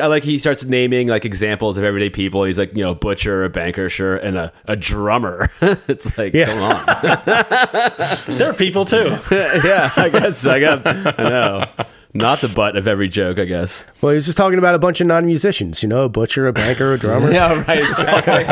I like he starts naming like examples of everyday people. He's like, you know, butcher, a banker, sure, and a, a drummer. it's like, Yeah. come on. There are people too. yeah, I guess I got. I know. Not the butt of every joke, I guess. Well, he was just talking about a bunch of non-musicians. You know, a butcher, a banker, a drummer. Yeah, right. Exactly.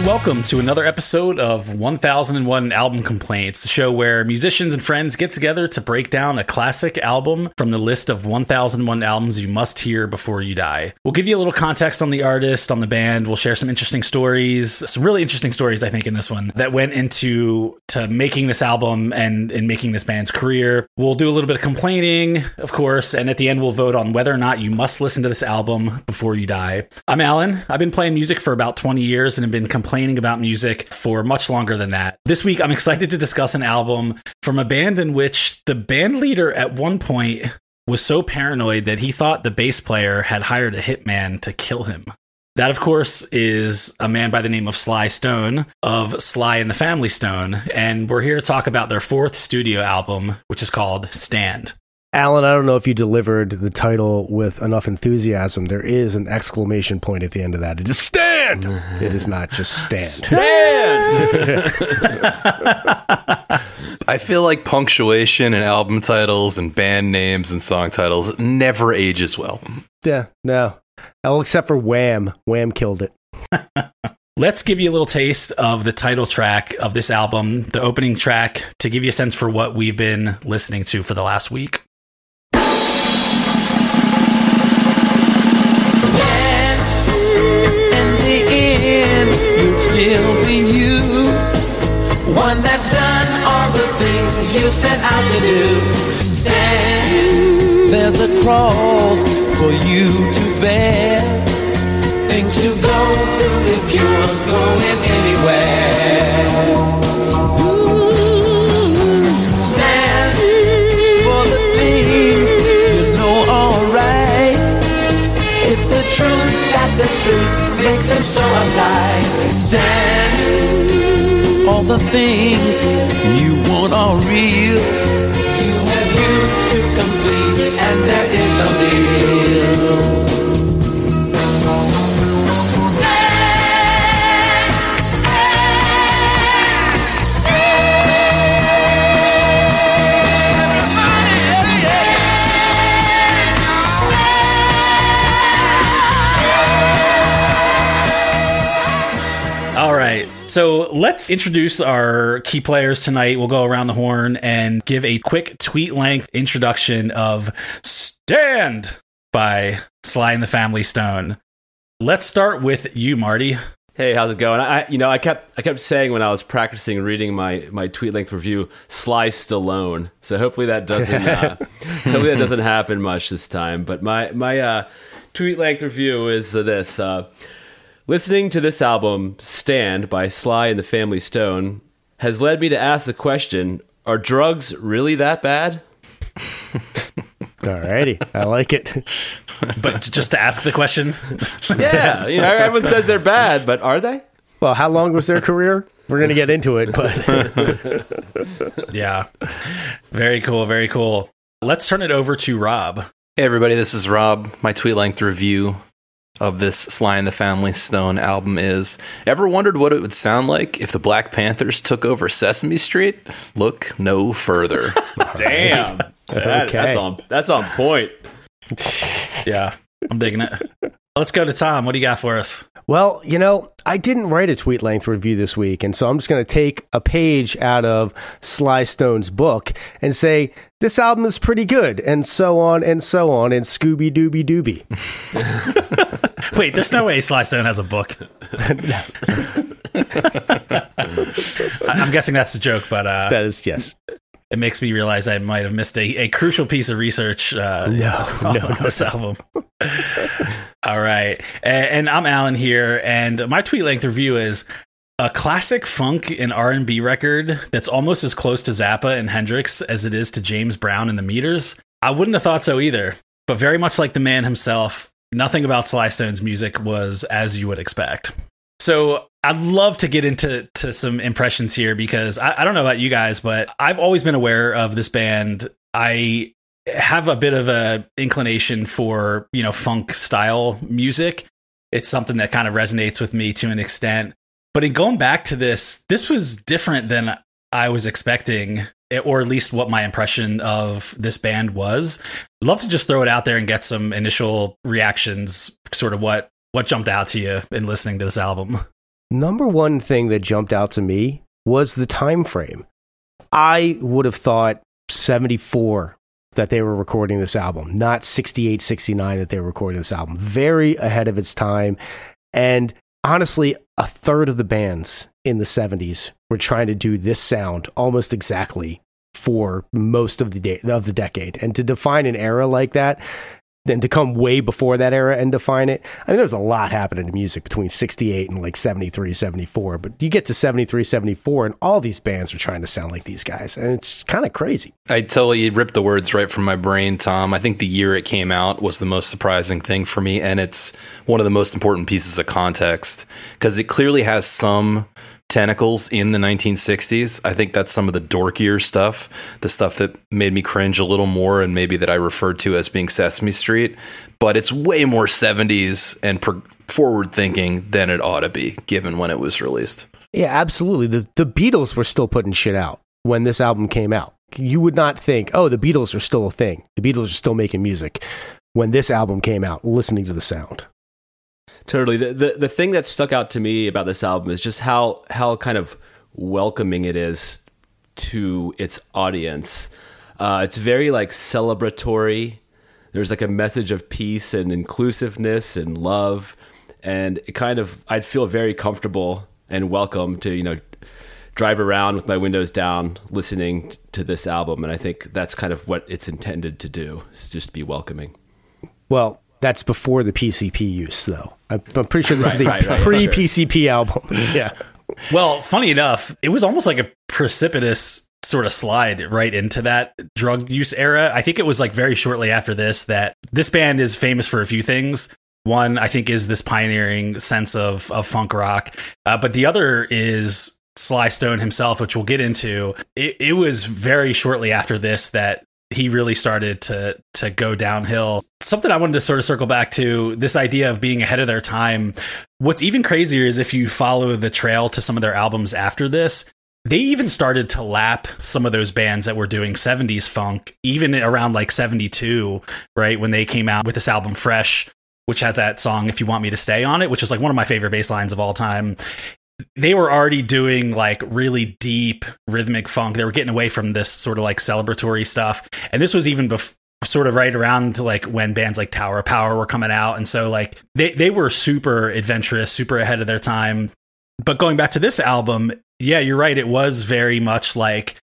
And welcome to another episode of 1001 Album Complaints, the show where musicians and friends get together to break down a classic album from the list of 1001 albums you must hear before you die. We'll give you a little context on the artist, on the band. We'll share some interesting stories, some really interesting stories, I think, in this one that went into to making this album and in making this band's career. We'll do a little bit of complaining, of course, and at the end we'll vote on whether or not you must listen to this album before you die. I'm Alan. I've been playing music for about 20 years and have been complaining about music for much longer than that. This week I'm excited to discuss an album from a band in which the band leader at one point was so paranoid that he thought the bass player had hired a hitman to kill him. That, of course, is a man by the name of Sly Stone of Sly and the Family Stone. And we're here to talk about their fourth studio album, which is called Stand. Alan, I don't know if you delivered the title with enough enthusiasm. There is an exclamation point at the end of that. It is stand. it is not just stand. Stand. I feel like punctuation and album titles and band names and song titles never ages well. yeah, no. Well, except for Wham. Wham killed it. Let's give you a little taste of the title track of this album, the opening track, to give you a sense for what we've been listening to for the last week. Still be you. One that's done all the things you set out to do. Stand, there's a cross for you to bear. Things to go through if you're going anywhere. Stand for the things you know alright. It's the truth that the truth them so alive. Stand. All the things you want are real. So let's introduce our key players tonight. We'll go around the horn and give a quick tweet length introduction of Stand by Sly and the Family Stone. Let's start with you, Marty. Hey, how's it going? I, you know, I kept, I kept saying when I was practicing reading my, my tweet length review, Sly Stallone. So hopefully that doesn't, uh, hopefully that doesn't happen much this time. But my, my uh, tweet length review is this: uh, listening to this album, "Stand" by Sly and the Family Stone, has led me to ask the question: Are drugs really that bad? Alrighty. I like it. But just to ask the question, Yeah, you know, everyone says they're bad, but are they? Well, how long was their career? We're going to get into it, but yeah. Very cool. Very cool. Let's turn it over to Rob. Hey everybody, this is Rob. My tweet length review of this Sly and the Family Stone album is Ever wondered what it would sound like if the Black Panthers took over Sesame Street? Look no further. Damn, That- Okay. that's on that's on point. Yeah. I'm digging it. Let's go to Tom. What do you got for us? Well, you know, I didn't write a tweet length review this week, and so I'm just going to take a page out of Sly Stone's book and say this album is pretty good, and so on and so on, and Scooby Dooby Dooby. Wait, there's no way Sly Stone has a book. I'm guessing that's a joke, but uh, That is yes. It makes me realize I might have missed a, a crucial piece of research uh, No, on no, no, this album. All right. And, and I'm Alan here, and my tweet length review is a classic funk and R&B record that's almost as close to Zappa and Hendrix as it is to James Brown and the Meters. I wouldn't have thought so either, but very much like the man himself, nothing about Sly Stone's music was as you would expect. So I'd love to get into to some impressions here because I, I don't know about you guys, but I've always been aware of this band. I have a bit of a inclination for you know funk style music. It's something that kind of resonates with me to an extent. But in going back to this, this was different than I was expecting, or at least what my impression of this band was. I'd love to just throw it out there and get some initial reactions, sort of what what jumped out to you in listening to this album. Number one thing that jumped out to me was the time frame. I would have thought 74 that they were recording this album, not 68, 69 that they were recording this album. Very ahead of its time. And honestly, a third of the bands in the 70s were trying to do this sound almost exactly for most of the day of the decade. And to define an era like that, then to come way before that era and define it. I mean, there's a lot happening in music between 68 and like 73, 74. But you get to 73, 74, and all these bands are trying to sound like these guys. And it's kind of crazy. I totally ripped the words right from my brain, Tom. I think the year it came out was the most surprising thing for me. And it's one of the most important pieces of context because it clearly has some tentacles in the 1960s. I think that's some of the dorkier stuff, the stuff that made me cringe a little more, and maybe that I referred to as being Sesame Street. But it's way more 70s and pro- forward thinking than it ought to be, given when it was released. Yeah, absolutely. The, the Beatles were still putting shit out when this album came out. You would not think, oh, the Beatles are still a thing. The Beatles are still making music when this album came out, listening to the sound. Totally. The, the the thing that stuck out to me about this album is just how how kind of welcoming it is to its audience. Uh, it's very like celebratory. There's like a message of peace and inclusiveness and love, and it kind of I'd feel very comfortable and welcome to you know drive around with my windows down listening to this album and i think that's kind of what it's intended to do is just be welcoming Well, that's before the PCP use, though. I'm, pretty sure this Right, is the right, right, pre PCP album. yeah. Well, funny enough, it was almost like a precipitous sort of slide right into that drug use era. I think it was like very shortly after this that this band is famous for a few things. One, I think, is this pioneering sense of of funk rock, uh, but the other is Sly Stone himself, which we'll get into. It, it was very shortly after this that he really started to to go downhill. Something I wanted to sort of circle back to this idea of being ahead of their time. What's even crazier is if you follow the trail to some of their albums after this, they even started to lap some of those bands that were doing 70s funk, even around like 72, right? When they came out with this album Fresh, which has that song If You Want Me to Stay on it, which is like one of my favorite bass lines of all time they were already doing like really deep rhythmic funk. They were getting away from this sort of like celebratory stuff. And this was even before sort of right around like when bands like Tower of Power were coming out. And so like they, they were super adventurous, super ahead of their time. But going back to this album, yeah, you're right. It was very much like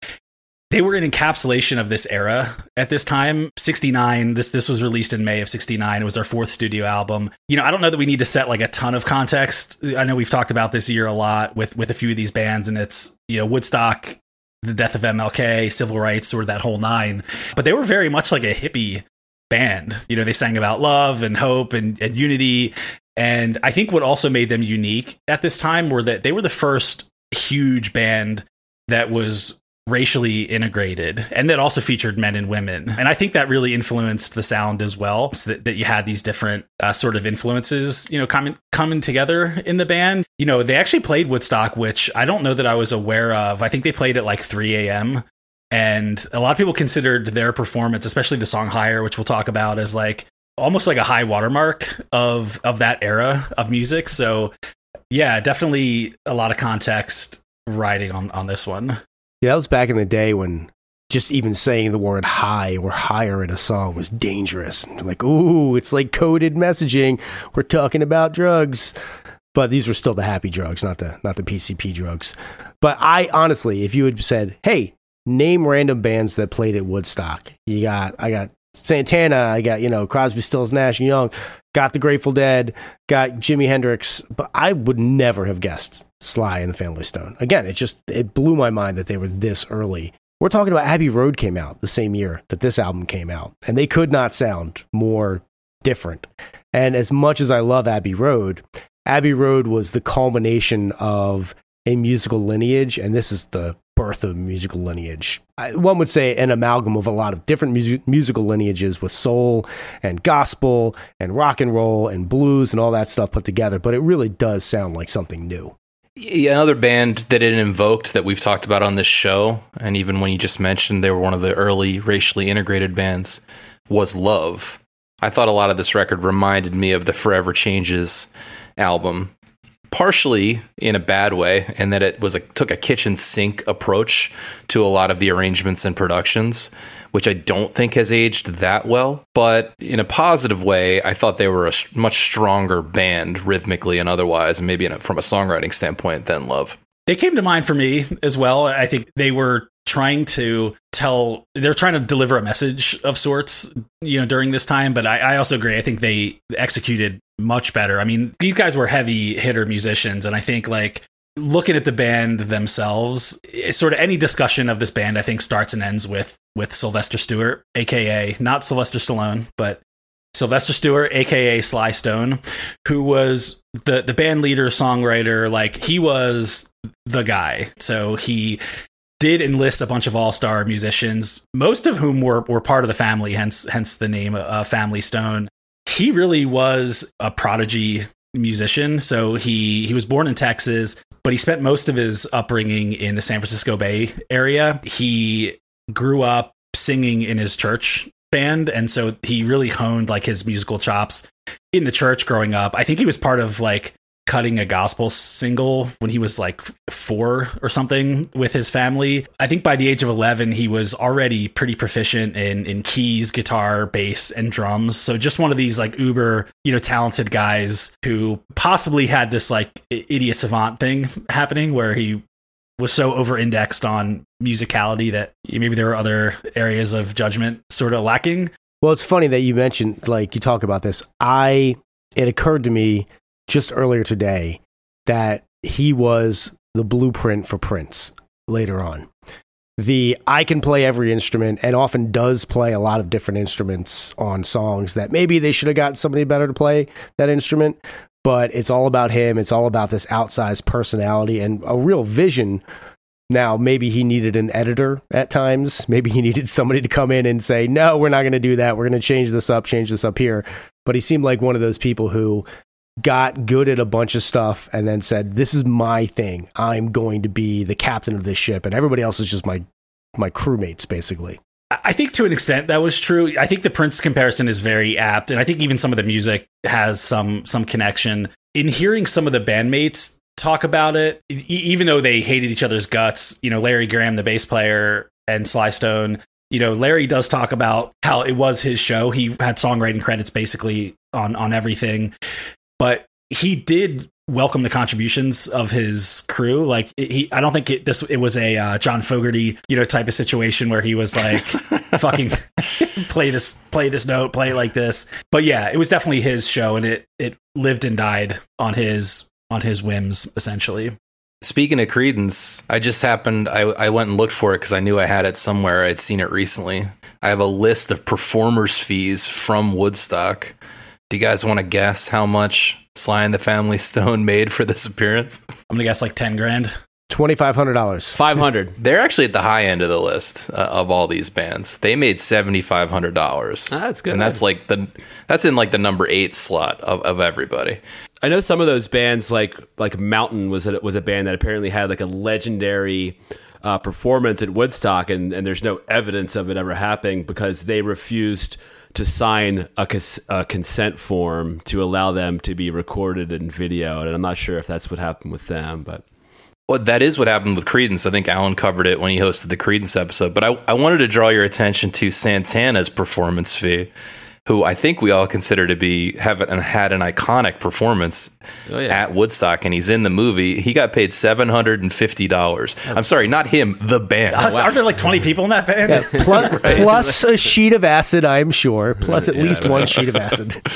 they were an encapsulation of this era. At this time 69 this this was released in may of 69 it was their fourth studio album. You know i don't know that we need to set like a ton of context. I know we've talked about this year a lot with with a few of these bands and it's you know woodstock the death of mlk civil rights of that whole nine. But they were very much like a hippie band. You know they sang about love and hope and, and unity. And i think what also made them unique at this time were that they were the first huge band that was racially integrated and that also featured men and women. And i think that really influenced the sound as well so that, that you had these different uh, sort of influences you know coming coming together in the band. You know they actually played woodstock which i don't know that i was aware of. I think they played at like 3 a.m and a lot of people considered their performance especially the song higher which we'll talk about as like almost like a high watermark of of that era of music. So yeah definitely a lot of context riding on on this one Yeah, that was back in the day when just even saying the word high or higher in a song was dangerous. And like, ooh, it's like coded messaging. We're talking about drugs. But these were still the happy drugs, not the not the PCP drugs. But I honestly, if you had said, "Hey, name random bands that played at Woodstock," you got I got Santana, I got you know Crosby, Stills, Nash and Young, got the Grateful Dead, got Jimi Hendrix, but I would never have guessed Sly and the Family Stone. Again, it just it blew my mind that they were this early. We're talking about Abbey Road came out the same year that this album came out, and they could not sound more different. And as much as I love Abbey Road, Abbey Road was the culmination of a musical lineage, and this is the birth of musical lineage. I, one would say an amalgam of a lot of different music, musical lineages with soul and gospel and rock and roll and blues and all that stuff put together, but it really does sound like something new. Yeah, another band that it invoked that we've talked about on this show, and even when you just mentioned they were one of the early racially integrated bands, was Love. I thought a lot of this record reminded me of the Forever Changes album partially in a bad way and that it was a took a kitchen sink approach to a lot of the arrangements and productions which I don't think has aged that well. But in a positive way I thought they were a much stronger band rhythmically and otherwise and maybe a, from a songwriting standpoint than Love. They came to mind for me as well. I think they were trying to tell they're trying to deliver a message of sorts you know during this time but I, I, also agree. I think they executed much better i mean these guys were heavy hitter musicians and i think like looking at the band themselves sort of any discussion of this band i think starts and ends with with sylvester stewart aka not sylvester stallone but Sylvester Stewart, aka Sly Stone, who was the the band leader, songwriter, like he was the guy. So he did enlist a bunch of all-star musicians, most of whom were were part of the family, hence hence the name uh, Family Stone. He really was a prodigy musician. So he he was born in Texas, but he spent most of his upbringing in the San Francisco Bay area. He grew up singing in his church band and so he really honed like his musical chops in the church growing up. I think he was part of like cutting a gospel single when he was like four or something with his family. I think by the age of 11, he was already pretty proficient in, in keys, guitar, bass, and drums. So just one of these like uber, you know, talented guys who possibly had this like idiot savant thing happening where he was so over indexed on musicality that maybe there were other areas of judgment sort of lacking. Well, it's funny that you mentioned, like, you talk about this. I, it occurred to me just earlier today that he was the blueprint for Prince later on. The I can play every instrument and often does play a lot of different instruments on songs that maybe they should have got somebody better to play that instrument, but it's all about him. It's all about this outsized personality and a real vision. Now, maybe he needed an editor at times. Maybe he needed somebody to come in and say, no, we're not going to do that. We're going to change this up, change this up here. But he seemed like one of those people who got good at a bunch of stuff and then said, "This is my thing. I'm going to be the captain of this ship, and everybody else is just my my crewmates, basically." I think to an extent that was true. I think the Prince comparison is very apt, and I think even some of the music has some some connection. In hearing some of the bandmates talk about it, even though they hated each other's guts, you know, Larry Graham, the bass player, and Sly Stone, you know, Larry does talk about how it was his show. He had songwriting credits basically on on everything but he did welcome the contributions of his crew. Like he, I don't think it, this it was a uh, John Fogerty, you know, type of situation where he was like, "Fucking play this, play this note, play it like this." But yeah, it was definitely his show, and it it lived and died on his on his whims, essentially. Speaking of Creedence, I just happened I, I went and looked for it because I knew I had it somewhere. I'd seen it recently. I have a list of performers fees from Woodstock. Do you guys want to guess how much Sly and the Family Stone made for this appearance? I'm gonna guess like ten grand. Twenty five hundred dollars. Five hundred. They're actually at the high end of the list uh, of all these bands. They made seventy five hundred dollars. Ah, that's good. and that's like the that's in like the number eight slot of, of everybody. I know some of those bands, like like Mountain, was a, was a band that apparently had like a legendary uh, performance at Woodstock, and and there's no evidence of it ever happening because they refused to sign a, cons- a, consent form to allow them to be recorded and videoed. And I'm not sure if that's what happened with them, but. Well, that is what happened with Creedence. I think Alan covered it when he hosted the Creedence episode. But I, I wanted to draw your attention to Santana's performance fee. Who I think we all consider to be have an, had an iconic performance Oh, yeah. at Woodstock, and he's in the movie. He got paid seven hundred and fifty dollars. I'm sorry, not him, the band. Aren't there like 20 people in that band? Plus, plus a sheet of acid, I'm sure. Plus at least one sheet of acid.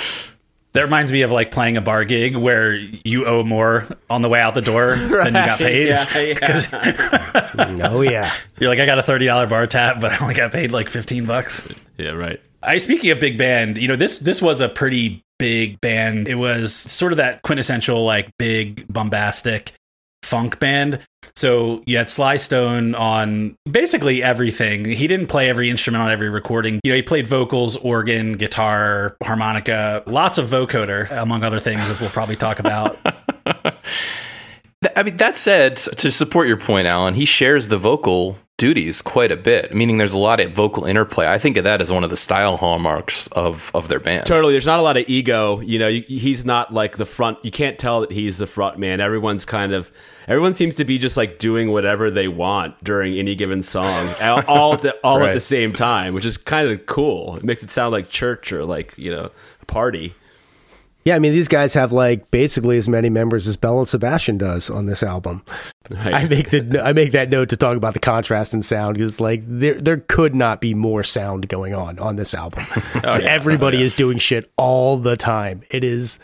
That reminds me of like playing a bar gig where you owe more on the way out the door than you got paid. Yeah, yeah. Oh yeah. You're like, I got a $30 bar tab, but I only got paid like 15 bucks. yeah, right. I speaking of big band, you know this this was a pretty big band. It was sort of that quintessential like big bombastic funk band. So you had Sly Stone on basically everything. He didn't play every instrument on every recording. You know, he played vocals, organ, guitar, harmonica, lots of vocoder, among other things, as we'll probably talk about. I mean, that said, to support your point, Alan, he shares the vocal duties quite a bit, meaning there's a lot of vocal interplay. I think of that as one of the style hallmarks of, of their band. Totally. There's not a lot of ego. You know, you, he's not like the front. You can't tell that he's the front man. Everyone's kind of. Everyone seems to be just like doing whatever they want during any given song, all all at the, all at the same time, which is kind of cool. It makes it sound like church or like you know a party. Yeah, I mean these guys have like basically as many members as Belle and Sebastian does on this album. Right? I make the I make that note to talk about the contrast in sound because like there there could not be more sound going on on this album. Oh, Everybody oh, is doing shit all the time. It is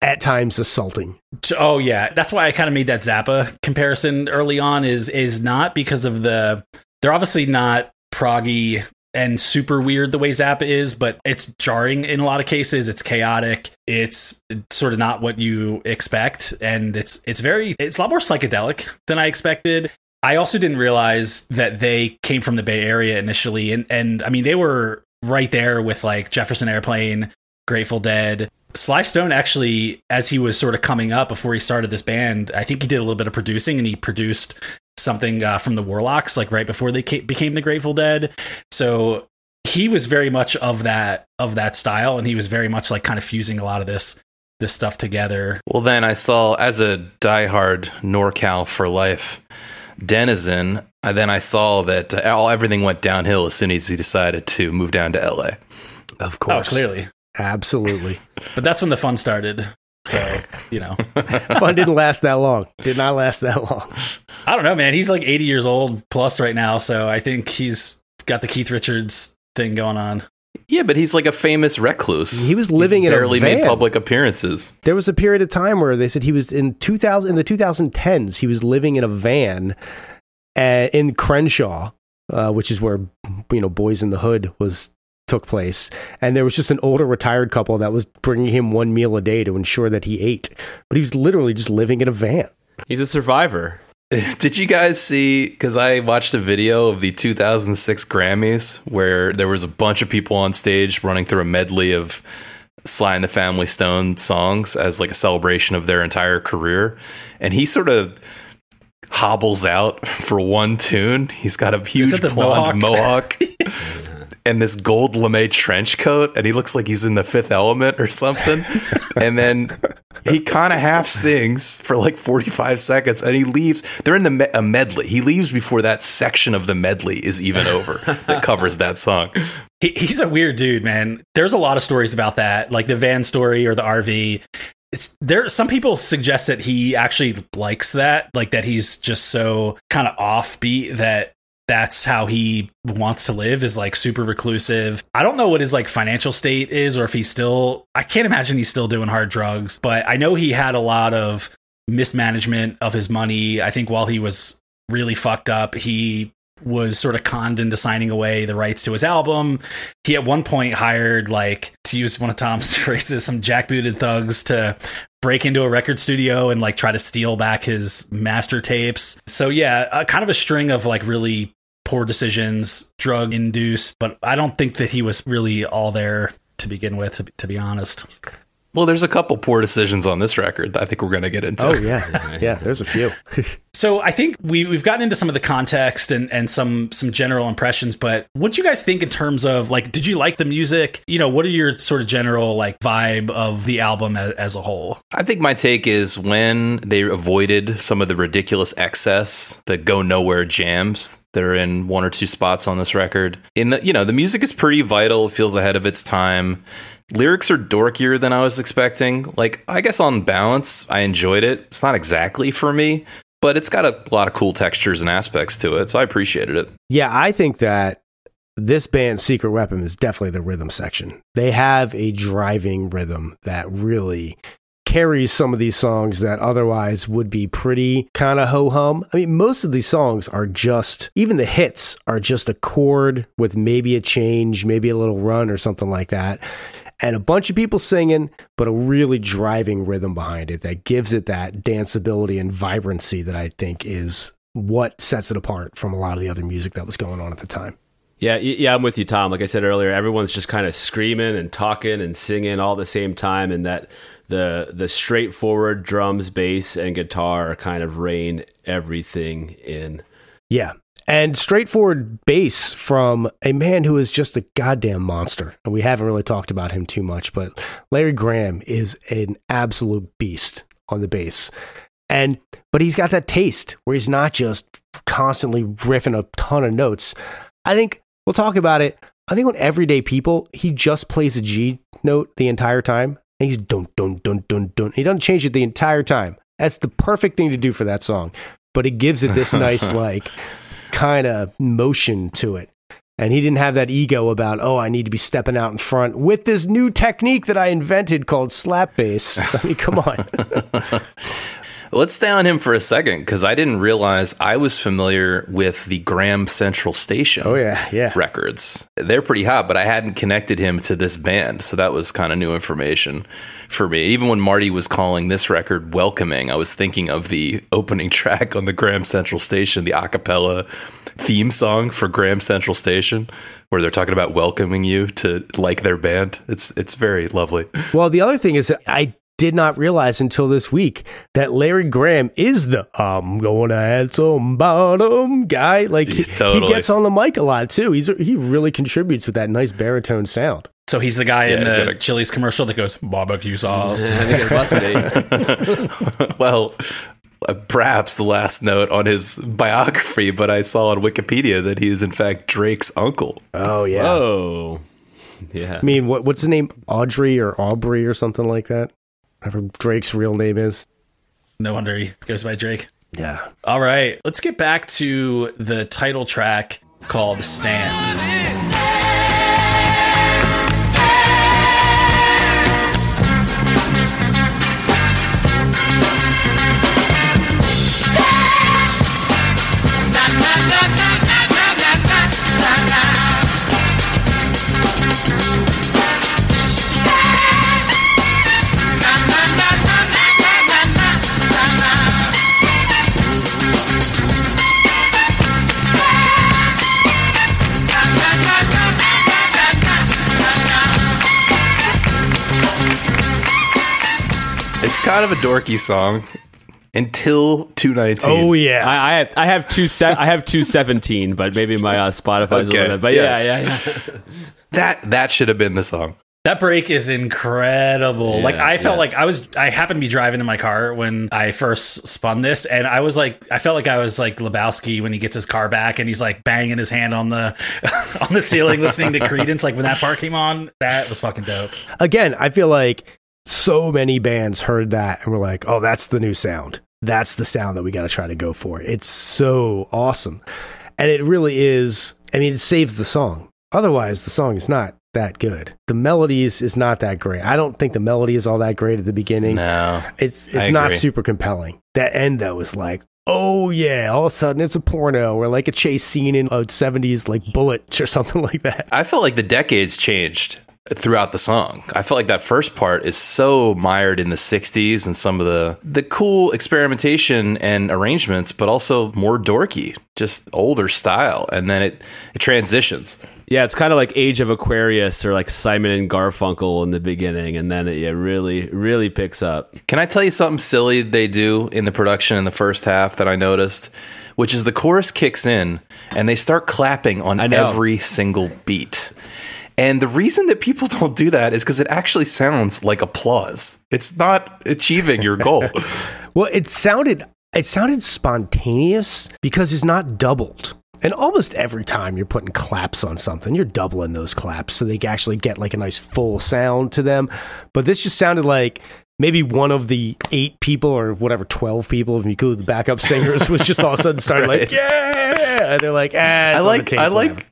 at times assaulting. Oh yeah, that's why I kind of made that Zappa comparison early on. Is is not because of the they're obviously not proggy and super weird the way Zappa is, but it's jarring in a lot of cases. It's chaotic. It's sort of not what you expect, and it's it's very it's a lot more psychedelic than I expected. I also didn't realize that they came from the Bay Area initially, and and I mean they were right there with like Jefferson Airplane, Grateful Dead. Sly Stone actually, as he was sort of coming up before he started this band, I think he did a little bit of producing and he produced something uh, from the Warlocks, like right before they ca- became the Grateful Dead. So he was very much of that of that style, and he was very much like kind of fusing a lot of this this stuff together. Well, then I saw as a diehard NorCal for life denizen. I, then I saw that uh, all everything went downhill as soon as he decided to move down to LA. Of Oh, course. clearly, Absolutely. but that's when the fun started. So you know, Fun didn't last that long. Did not last that long. I don't know, man. He's like 80 years old plus right now, so I think he's got the Keith Richards thing going on. Yeah, but he's like a famous recluse. He was living He's in a barely made public appearances. There was a period of time where they said he was in 2000 in the 2010s he was living in a van uh, in Crenshaw, uh, which is where you know Boys in the Hood was took place, and there was just an older retired couple that was bringing him one meal a day to ensure that he ate, but he was literally just living in a van. He's a survivor. Did you guys see? Because I watched a video of the 2006 Grammys where there was a bunch of people on stage running through a medley of Sly and the Family Stone songs as like a celebration of their entire career, and he sort of hobbles out for one tune. He's got a huge it the blonde mohawk. And this gold lame trench coat, and he looks like he's in the fifth element or something. and then he kind of half sings for like 45 seconds and he leaves they're in the me- a medley he leaves before that section of the medley is even over that covers that song He, he's a weird dude, man. There's a lot of stories about that, like the van story or the RV. It's there. Some people suggest that he actually likes that, like that he's just so kind of offbeat that that's how he wants to live is like super reclusive. I don't know what his like financial state is or if he's still I can't imagine he's still doing hard drugs, but I know he had a lot of mismanagement of his money. I think while he was really fucked up, he was sort of conned into signing away the rights to his album. He at one point hired like to use one of Tom's phrases some jackbooted thugs to break into a record studio and like try to steal back his master tapes. So yeah, kind of a string of like really poor decisions, drug induced, but I don't think that he was really all there to begin with to be, to be honest. well there's a couple poor decisions on this record that i think we're going to get into Oh yeah, yeah. There's a few. So I think we we've gotten into some of the context and and some some general impressions, but what do you guys think in terms of like did you like the music? You know, what are your sort of general like vibe of the album as, as a whole? i think my take is when they avoided some of the ridiculous excess the go nowhere jams that are in one or two spots on this record. In the you know, the music is pretty vital, it feels ahead of its time. Lyrics are dorkier than I was expecting. Like, I guess on balance, I enjoyed it. It's not exactly for me, but it's got a lot of cool textures and aspects to it, so I appreciated it. Yeah, I think that this band's secret weapon is definitely the rhythm section. They have a driving rhythm that really carries some of these songs that otherwise would be pretty kind of ho hum. I mean, most of these songs are just, even the hits are just a chord with maybe a change, maybe a little run or something like that. And a bunch of people singing, but a really driving rhythm behind it that gives it that danceability and vibrancy that I think is what sets it apart from a lot of the other music that was going on at the time. Yeah, yeah, I'm with you, Tom. Like I said earlier, everyone's just kind of screaming and talking and singing all the same time, and that the the straightforward drums, bass, and guitar kind of rein everything in. Yeah. And straightforward bass from a man who is just a goddamn monster. And we haven't really talked about him too much, but Larry Graham is an absolute beast on the bass. And but he's got that taste where he's not just constantly riffing a ton of notes. I think we'll talk about it. I think on everyday people, he just plays a G note the entire time. And he's dun dun dun dun dun. He doesn't change it the entire time. That's the perfect thing to do for that song. But it gives it this nice like kind of motion to it. And he didn't have that ego about, oh, I need to be stepping out in front with this new technique that I invented called slap bass. I mean, come on. Let's stay on him for a second because I didn't realize I was familiar with the Graham Central Station. Oh, yeah, yeah. records. They're pretty hot, but I hadn't connected him to this band, so that was kind of new information for me. Even when Marty was calling this record welcoming, I was thinking of the opening track on the Graham Central Station, the a cappella theme song for Graham Central Station, where they're talking about welcoming you to like their band. It's it's very lovely. Well, the other thing is that I did not realize until this week that Larry Graham is the I'm going to add some bottom guy. Like he, Totally. he gets on the mic a lot too. He's he really contributes with that nice baritone sound. So he's the guy in Yeah, he's the got a- Chili's commercial that goes barbecue sauce. I think it's busted. well, uh, perhaps the last note on his biography, but I saw on Wikipedia that he is in fact Drake's uncle. Oh yeah. Oh, yeah. I mean, what what's his name? Audrey or Aubrey or something like that. Whatever Drake's real name is. No wonder he goes by Drake. Yeah. All right, let's get back to the title track called Stand. It's kind of a dorky song until 219. Oh yeah. I, I have I have two se- I have two seventeen, but maybe my uh, Spotify's Okay, a little bit. But yes. yeah, yeah, yeah. That that should have been the song. That break is incredible. Yeah, like I felt yeah. like I was I happened to be driving in my car when I first spun this and I was like I felt like I was like Lebowski when he gets his car back and he's like banging his hand on the on the ceiling listening to Creedence like when that part came on that was fucking dope. Again, I feel like so many bands heard that and were like, "Oh, that's the new sound. That's the sound that we got to try to go for." It's so awesome. And it really is. I mean, it saves the song. Otherwise, the song is not that good. The melodies is not that great. I don't think the melody is all that great at the beginning. No. It's I it's not agree. super compelling. That end though is like, oh yeah, all of a sudden it's a porno or like a chase scene in a seventies like bullet or something like that. I felt like the decades changed throughout the song. I felt like that first part is so mired in the 60s and some of the the cool experimentation and arrangements, but also more dorky, just older style. And then it it transitions. Yeah, it's kind of like Age of Aquarius or like Simon and Garfunkel in the beginning, and then it yeah, really, really picks up. Can I tell you something silly they do in the production in the first half that I noticed? Which is the chorus kicks in and they start clapping on every single beat. And the reason that people don't do that is because it actually sounds like applause. It's not achieving your goal. Well, it sounded it sounded spontaneous because it's not doubled. And almost every time you're putting claps on something, you're doubling those claps so they actually get like a nice full sound to them. But this just sounded like maybe one of the eight people or whatever, 12 people, if you include the backup singers, was just all of a sudden started like, yeah. And they're like, ah, it's I on the like tape, I whatever. like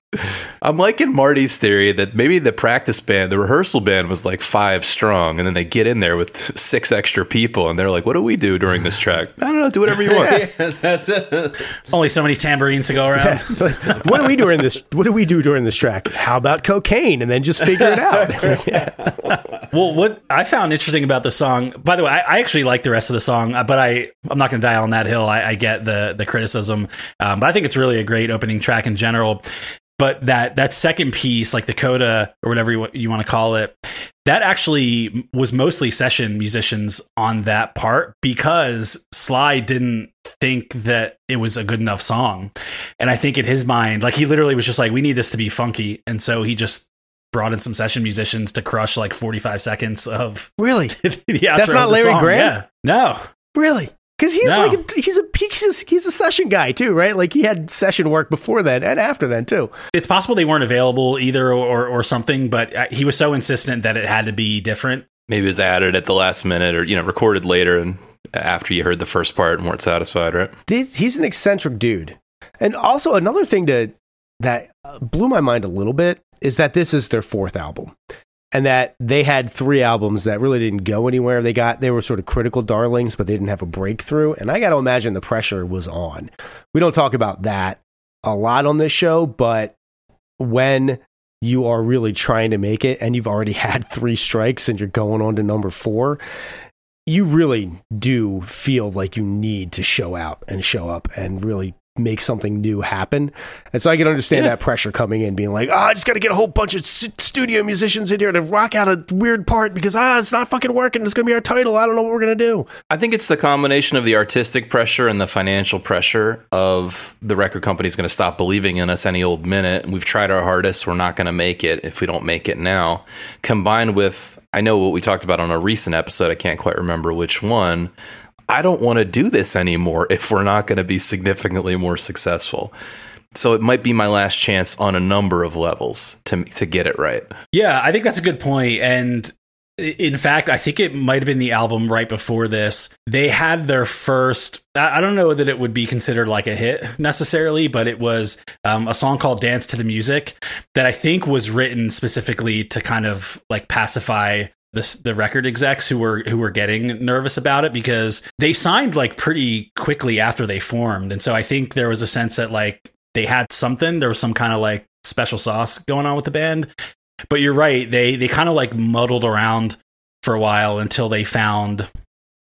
I'm liking Marty's theory that maybe the practice band, the rehearsal band was like five strong, and then they get in there with six extra people, and they're like, "What do we do during this track? I don't know. Do whatever you want." Yeah, that's it. Only so many tambourines to go around. what do we do during this? What do we do during this track? How about cocaine? And then just figure it out. Well, what I found interesting about the song, by the way, I, I actually like the rest of the song, uh, but I I'm not going to die on that hill. I, I get the the criticism, um, but I think it's really a great opening track in general. But that that second piece, like the coda or whatever you, you want to call it, that actually was mostly session musicians on that part because Sly didn't think that it was a good enough song. And I think in his mind, like he literally was just like, we need this to be funky. And so he just brought in some session musicians to crush like 45 seconds of really? That's not Larry song. Graham? Yeah. No. Really? Because he's No. like a, he's a he's a he's a session guy too, right? Like he had session work before then and after then too. It's possible they weren't available either or, or something, but uh, he was so insistent that it had to be different. Maybe it was added at the last minute, or you know, recorded later, and after you heard the first part and weren't satisfied, right? This, he's an eccentric dude. And also another thing to that uh, blew my mind a little bit is that this is their fourth album. And that they had three albums that really didn't go anywhere. They got they were sort of critical darlings, but they didn't have a breakthrough. And I got to imagine the pressure was on. We don't talk about that a lot on this show, but when you are really trying to make it and you've already had three strikes and you're going on to number four, you really do feel like you need to show out and show up and really make something new happen. And so I can understand Yeah. that pressure coming in, being like, oh, I just got to get a whole bunch of studio musicians in here to rock out a weird part because, ah, it's not fucking working. It's going to be our title. I don't know what we're going to do. I think it's the combination of the artistic pressure and the financial pressure of the record company's going to stop believing in us any old minute. We've tried our hardest. We're not going to make it if we don't make it now. Combined with, I know what we talked about on a recent episode. I can't quite remember which one. I don't want to do this anymore if we're not going to be significantly more successful. So it might be my last chance on a number of levels to to get it right. Yeah, I think that's a good point. And in fact, I think it might have been the album right before this. They had their first, I don't know that it would be considered like a hit necessarily, but it was um, a song called Dance to the Music that I think was written specifically to kind of like pacify the, the record execs who were who were getting nervous about it because they signed like pretty quickly after they formed. And so i think there was a sense that like they had something. There was some kind of like special sauce going on with the band. But you're right. They they kind of like muddled around for a while until they found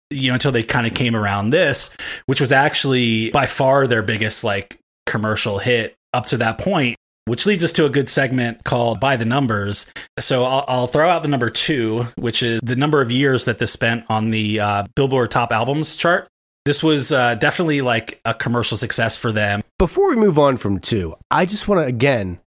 you know until they kind of came around this which was actually by far their biggest like commercial hit up to that point which leads us to a good segment called by the numbers. So i'll, I'll throw out the number two which is the number of years that this spent on the uh, billboard top albums chart. This was uh, definitely like a commercial success for them. Before we move on from two, I just want to, again,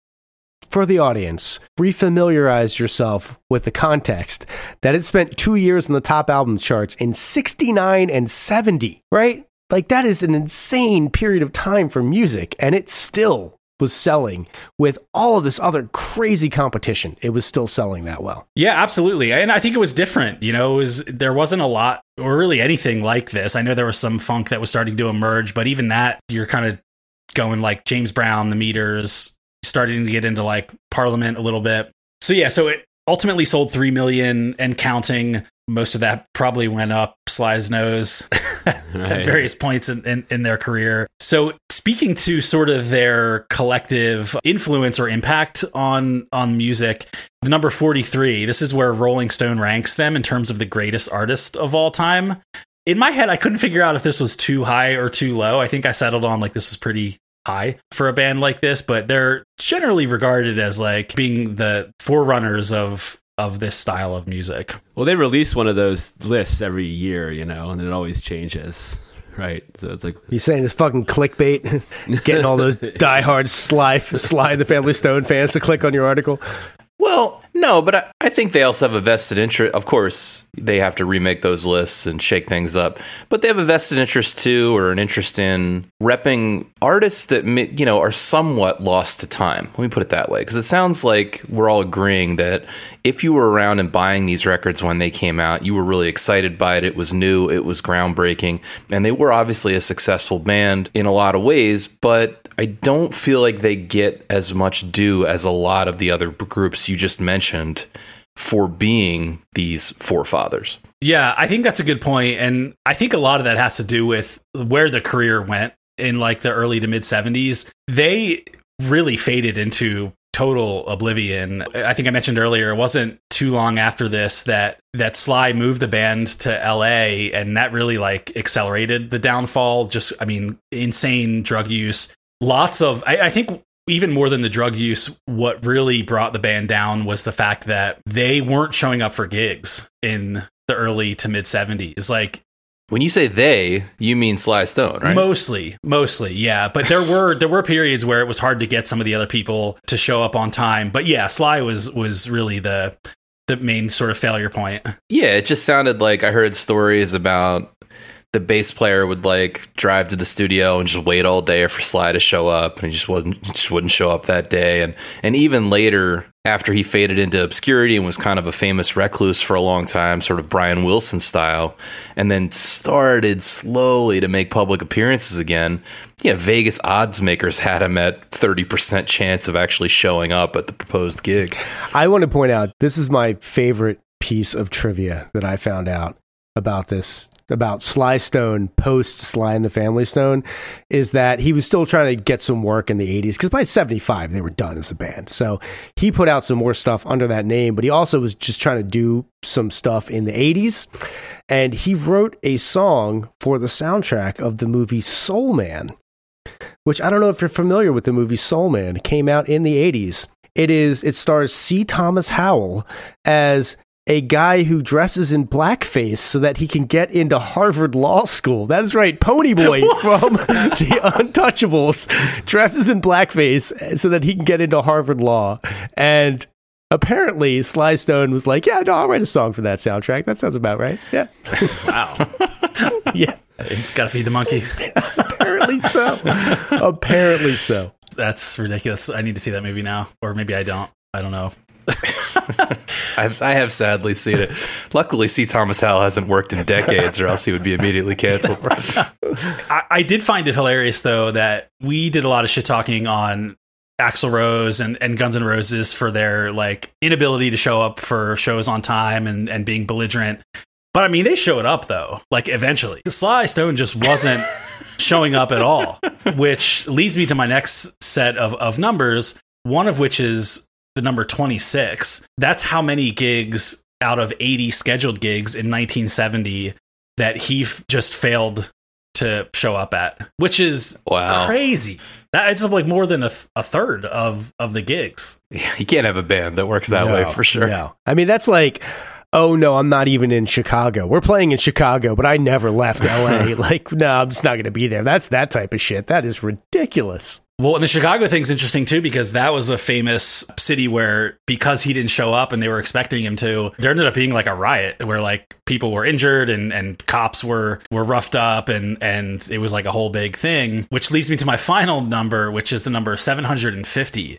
for the audience, refamiliarize yourself with the context that it spent two years on the top album charts in 69 and 70, right? Like, that is an insane period of time for music, and it still was selling with all of this other crazy competition. It was still selling that well. Yeah, absolutely. And I think it was different. You know, was there wasn't a lot or really anything like this. I know there was some funk that was starting to emerge, but even that you're kind of going like James Brown, the meters, starting to get into like Parliament a little bit. So yeah, so it ultimately sold 3 million and counting. Most of that probably went up Sly's nose at Right. various points in, in, in their career. So speaking to sort of their collective influence or impact on on music, number 43, this is where Rolling Stone ranks them in terms of the greatest artist of all time. In my head, I couldn't figure out if this was too high or too low. I think I settled on like this is pretty high for a band like this, but they're generally regarded as like being the forerunners of of this style of music. Well, they release one of those lists every year, you know, and it always changes, right? So it's like, you're saying it's fucking clickbait, getting all those diehard Sly, Sly the Family Stone fans to click on your article? Well, No, but I, I think they also have a vested interest. Of course, they have to remake those lists and shake things up, but they have a vested interest too, or an interest in repping artists that you know are somewhat lost to time. Let me put it that way, because it sounds like we're all agreeing that if you were around and buying these records when they came out, you were really excited by it. It was new, it was groundbreaking, and they were obviously a successful band in a lot of ways, but I don't feel like they get as much due as a lot of the other groups you just mentioned for being these forefathers. Yeah, I think that's a good point, and I think a lot of that has to do with where the career went in like the early to mid '70s. They really faded into total oblivion. I think I mentioned earlier it wasn't too long after this that that Sly moved the band to LA, and that really like accelerated the downfall. Just, I mean, insane drug use, lots of. I, I think even more than the drug use, what really brought the band down was the fact that they weren't showing up for gigs in the early to mid 70s. Like When you say they, you mean Sly Stone, right? mostly, mostly, yeah. But there were there were periods where it was hard to get some of the other people to show up on time. But yeah, Sly was was really the the main sort of failure point. Yeah, it just sounded like I heard stories about the bass player would like drive to the studio and just wait all day for Sly to show up, and he just wasn't just wouldn't show up that day. And and even later, after he faded into obscurity and was kind of a famous recluse for a long time, sort of Brian Wilson style, and then started slowly to make public appearances again. Yeah, Vegas odds makers had him at thirty percent chance of actually showing up at the proposed gig. I want to point out this is my favorite piece of trivia that I found out about this about Sly Stone post Sly and the Family Stone is that he was still trying to get some work in the 80s because by 75 they were done as a band. So he put out some more stuff under that name, but he also was just trying to do some stuff in the 80s and he wrote a song for the soundtrack of the movie Soul Man, which I don't know if you're familiar with the movie Soul Man. It came out in the 80s. It is it stars C. Thomas Howell as a guy who dresses in blackface so that he can get into Harvard Law School. That's right, Ponyboy from the Untouchables dresses in blackface so that he can get into Harvard Law. And apparently, Sly Stone was like, "Yeah, no, I'll write a song for that soundtrack. That sounds about right." Yeah, Wow, yeah. got to feed the monkey. Apparently so. apparently so. That's ridiculous. I need to see that movie now, or maybe I don't. I don't know. I've, I have sadly seen it. Luckily, C. Thomas Howell hasn't worked in decades, or else he would be immediately canceled. I, I did find it hilarious though that we did a lot of shit talking on Axl Rose and, and Guns N' Roses for their like inability to show up for shows on time and, and being belligerent. But I mean, they showed up though, like eventually. Sly Stone just wasn't showing up at all, which leads me to my next set of, of numbers, one of which is the number 26. That's how many gigs out of 80 scheduled gigs in 1970 that he f- just failed to show up at, which is Wow. crazy. That it's like more than a, th- a third of of the gigs. Yeah, You can't have a band that works that way for sure. No. I mean, that's like, oh no, I'm not even in Chicago. We're playing in Chicago, but I never left LA. like, no, I'm just not going to be there. That's that type of shit. That is ridiculous. Well, and the Chicago thing's interesting too because that was a famous city where because he didn't show up and they were expecting him to, there ended up being like a riot where like people were injured and and cops were were roughed up and and it was like a whole big thing. Which leads me to my final number, which is the number 750.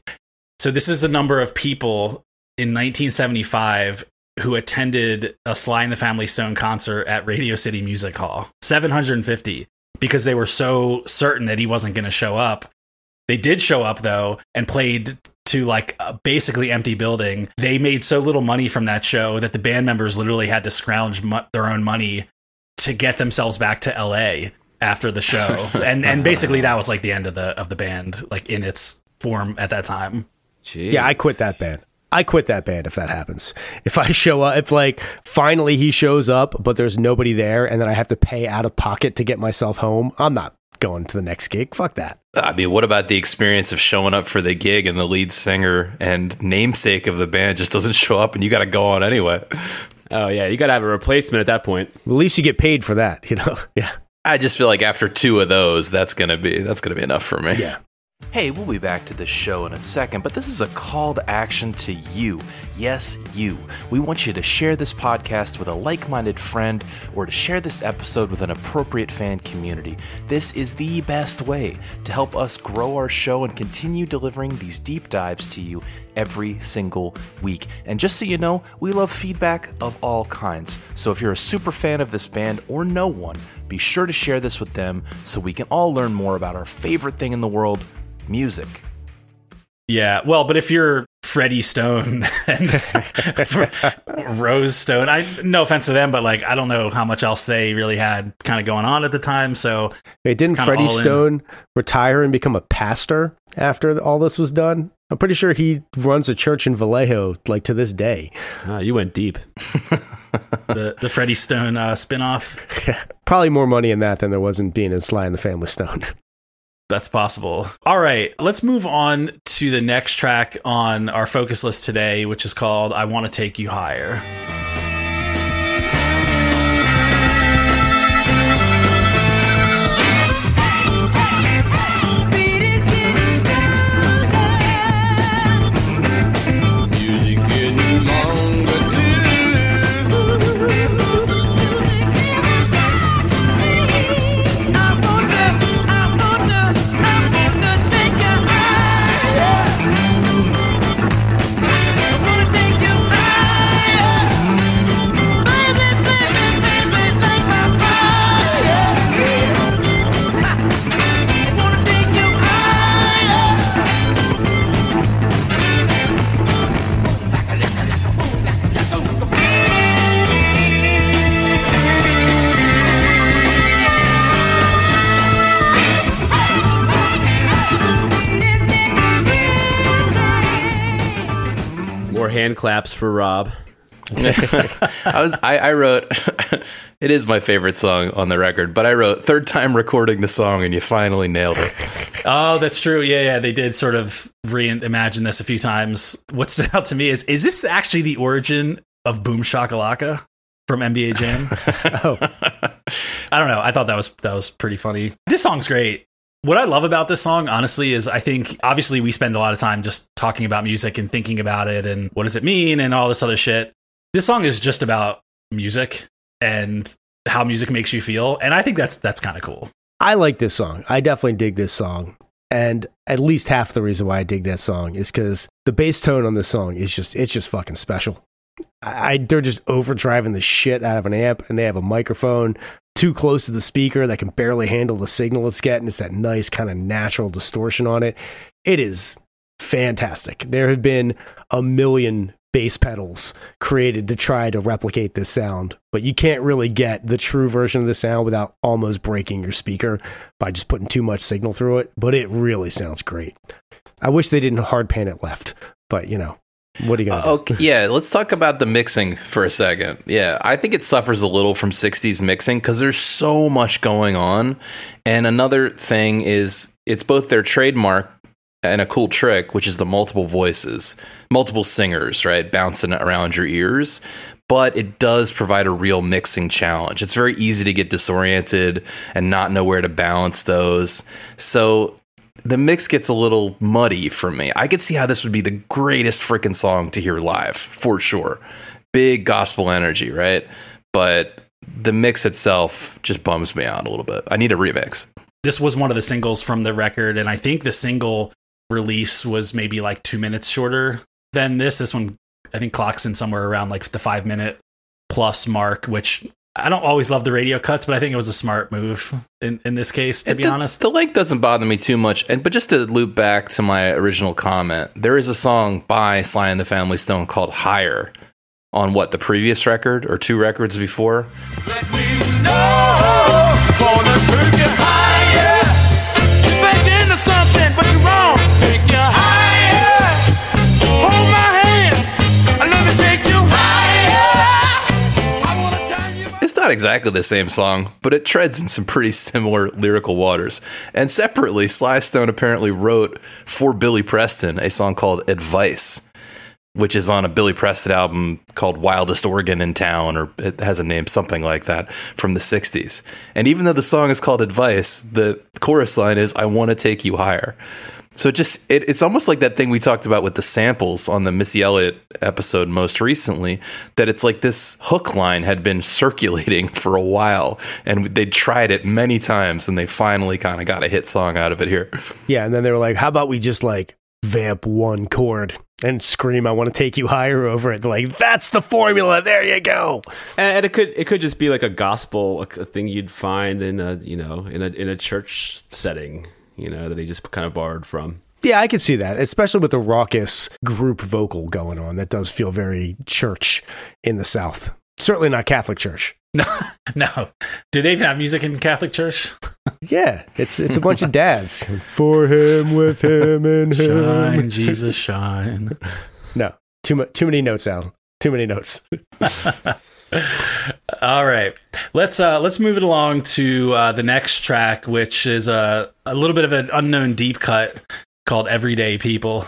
So this is the number of people in 1975 who attended a Sly and the Family Stone concert at Radio City Music Hall. 750 because they were so certain that he wasn't going to show up. They did show up though and played to like a basically empty building. They made so little money from that show that the band members literally had to scrounge mu- their own money to get themselves back to LA after the show. and and basically that was like the end of the of the band like in its form at that time. Jeez. Yeah, I quit that band. I quit that band if that happens. If I show up, if like finally he shows up, but there's nobody there, and then I have to pay out of pocket to get myself home, I'm not going to the next gig. Fuck that. I mean, what about the experience of showing up for the gig and the lead singer and namesake of the band just doesn't show up and you got to go on anyway? Oh yeah, you got to have a replacement at that point. At least you get paid for that, you know? Yeah. I just feel like after two of those, that's gonna be that's gonna be enough for me. Yeah. Hey, we'll be back to the show in a second, but this is a call to action to you. Yes, you. We want you to share this podcast with a like minded friend or to share this episode with an appropriate fan community. This is the best way to help us grow our show and continue delivering these deep dives to you every single week. And just so you know, we love feedback of all kinds. So if you're a super fan of this band or no one, be sure to share this with them so we can all learn more about our favorite thing in the world music. Yeah, well, but if you're Freddie Stone and Rose Stone, I no offense to them, but like I don't know how much else they really had kind of going on at the time. So Wait, didn't Kinda Freddie all in. Stone retire and become a pastor after all this was done? I'm pretty sure he runs a church in Vallejo like to this day. Ah, you went deep. the the Freddie Stone uh, spinoff, Probably more money in that than there was in being in Sly and the Family Stone. That's possible. All right, let's move on to the next track on our focus list today, which is called "I Want to Take You Higher." Hand claps for Rob. I was I, I wrote it is my favorite song on the record, but I wrote third time recording the song and you finally nailed it. Oh, that's true. Yeah, yeah, they did sort of reimagine this a few times. What stood out to me is is this actually the origin of Boom Shakalaka from NBA Jam? oh, I don't know. I thought that was that was pretty funny. This song's great. What I love about this song, honestly, is I think obviously we spend a lot of time just talking about music and thinking about it and what does it mean and all this other shit. This song is just about music and how music makes you feel, and I think that's that's kind of cool. I like this song. I definitely dig this song. And at least half the reason why I dig that song is because the bass tone on this song is just it's just fucking special. I, they're just overdriving the shit out of an amp, and they have a microphone too close to the speaker that can barely handle the signal it's getting. It's that nice kind of natural distortion on it. It is fantastic. There have been a million bass pedals created to try to replicate this sound, but you can't really get the true version of the sound without almost breaking your speaker by just putting too much signal through it. But it really sounds great. I wish they didn't hard pan it left, but you know, what are you gonna do? Uh, okay, yeah, let's talk about the mixing for a second. Yeah, I think it suffers a little from 60s mixing because there's so much going on. And another thing is it's both their trademark and a cool trick, which is the multiple voices, multiple singers, right, bouncing around your ears. But it does provide a real mixing challenge. It's very easy to get disoriented and not know where to balance those. So the mix gets a little muddy for me. I could see how this would be the greatest freaking song to hear live for sure. Big gospel energy, right? But the mix itself just bums me out a little bit. I need a remix. this was one of the singles from the record, and I think the single release was maybe like two minutes shorter than this. This one, I think, clocks in somewhere around like the five minute plus mark, which I don't always love the radio cuts, but I think it was a smart move in, in this case, to And be the, honest. the length doesn't bother me too much. And but just to loop back to my original comment, there is a song by Sly and the Family Stone called "Higher" on what the previous record or two records before. Not exactly the same song, but it treads in some pretty similar lyrical waters. And separately, Sly Stone apparently wrote for Billy Preston a song called Advice, which is on a Billy Preston album called Wildest Organ in Town, or it has a name something like that from the 60s. And even though the song is called Advice, the chorus line is, I want to take you higher. So it just it, it's almost like that thing we talked about with the samples on the Missy Elliott episode most recently. That it's like this hook line had been circulating for a while, and they tried it many times, and they finally kind of got a hit song out of it here. Yeah, and then they were like, "How about we just like vamp one chord and scream, I want to take you higher over it." They're like, "That's the formula. There you go." And it could it could just be like a gospel a thing you'd find in a you know in a in a church setting, you know that he just kind of borrowed from. Yeah, I could see that, especially with the raucous group vocal going on. That does feel very church in the South. Certainly not Catholic Church. No. no. Do they even have music in Catholic Church? Yeah, it's it's a bunch of dads for him, with him, and him. Shine, Jesus, shine. No, too much, too many notes, Al. Too many notes. All right, let's uh, let's move it along to uh, the next track, which is a a little bit of an unknown deep cut called "Everyday People."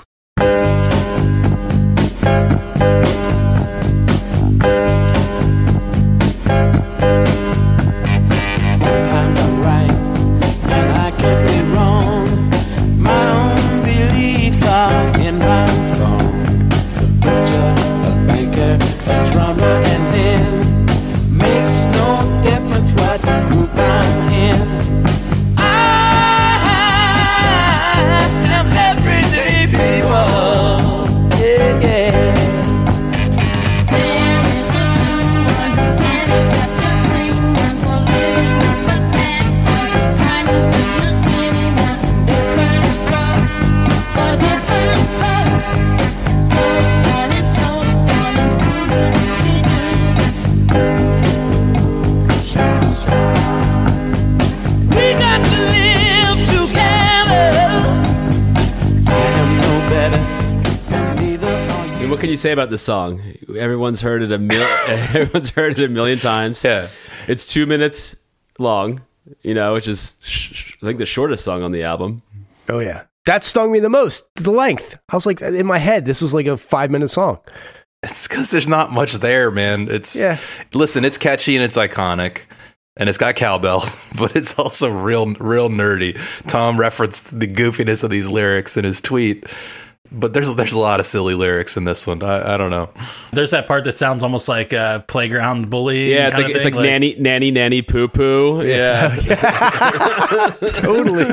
About this song? Everyone's heard it a mil- everyone's heard it a million times. Yeah. It's two minutes long, you know, which is sh- sh- I think the shortest song on the album. Oh yeah, that stung me the most. The length. I was like, in my head, this was like a five minute song. It's because there's not much there, man. It's Yeah. Listen, it's catchy and it's iconic, and it's got cowbell, but it's also real, real nerdy. Tom referenced the goofiness of these lyrics in his tweet, but there's there's a lot of silly lyrics in this one. I, I don't know. There's that part that sounds almost like a playground bully. Yeah, it's like it's like, nanny nanny nanny poo poo. Yeah. Totally.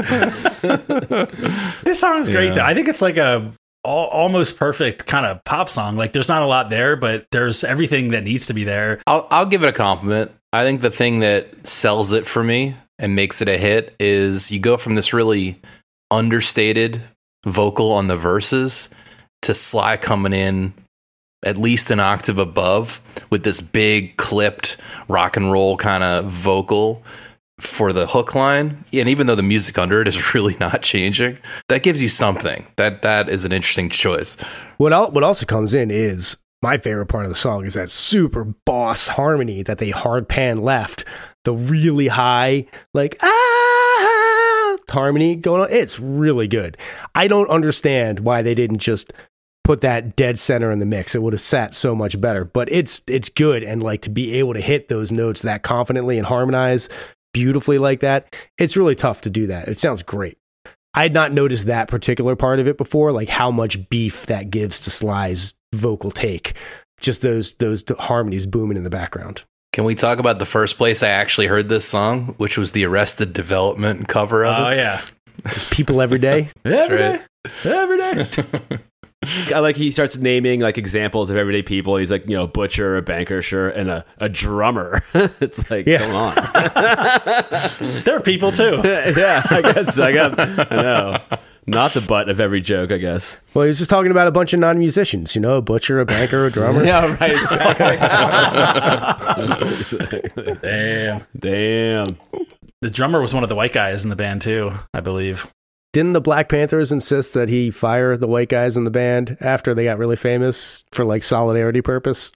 This song is great. Though. I think it's like a al- almost perfect kind of pop song. Like there's not a lot there, but there's everything that needs to be there. I'll I'll give it a compliment. I think the thing that sells it for me and makes it a hit is you go from this really understated vocal on the verses to Sly coming in at least an octave above with this big clipped rock and roll kind of vocal for the hook line. And even though the music under it is really not changing, that gives you something. That that is an interesting choice. What el- what also comes in is my favorite part of the song is that super boss harmony that they hard pan left. The really high, like ah harmony going on. It's really good. I don't understand why they didn't just put that dead center in the mix. It would have sat so much better. But it's it's good and like to be able to hit those notes that confidently and harmonize beautifully like that. It's really tough to do that. It sounds great. I had not noticed that particular part of it before, like how much beef that gives to Sly's vocal take. Just those those harmonies booming in the background. Can we talk about the first place I actually heard this song, which was the Arrested Development cover of Oh it? yeah, People every day. every right. day, every day. I like he starts naming like examples of everyday people. He's like, you know, butcher, a banker, sure, and a, a drummer. it's like, Yeah. come on. there are people too. yeah, I guess I got I know. Not the butt of every joke, I guess. Well, he was just talking about a bunch of non musicians, you know, a butcher, a banker, a drummer. Yeah, right. Damn. Damn. The drummer was one of the white guys in the band too, I believe. Didn't the Black Panthers insist that he fire the white guys in the band after they got really famous for like solidarity purpose?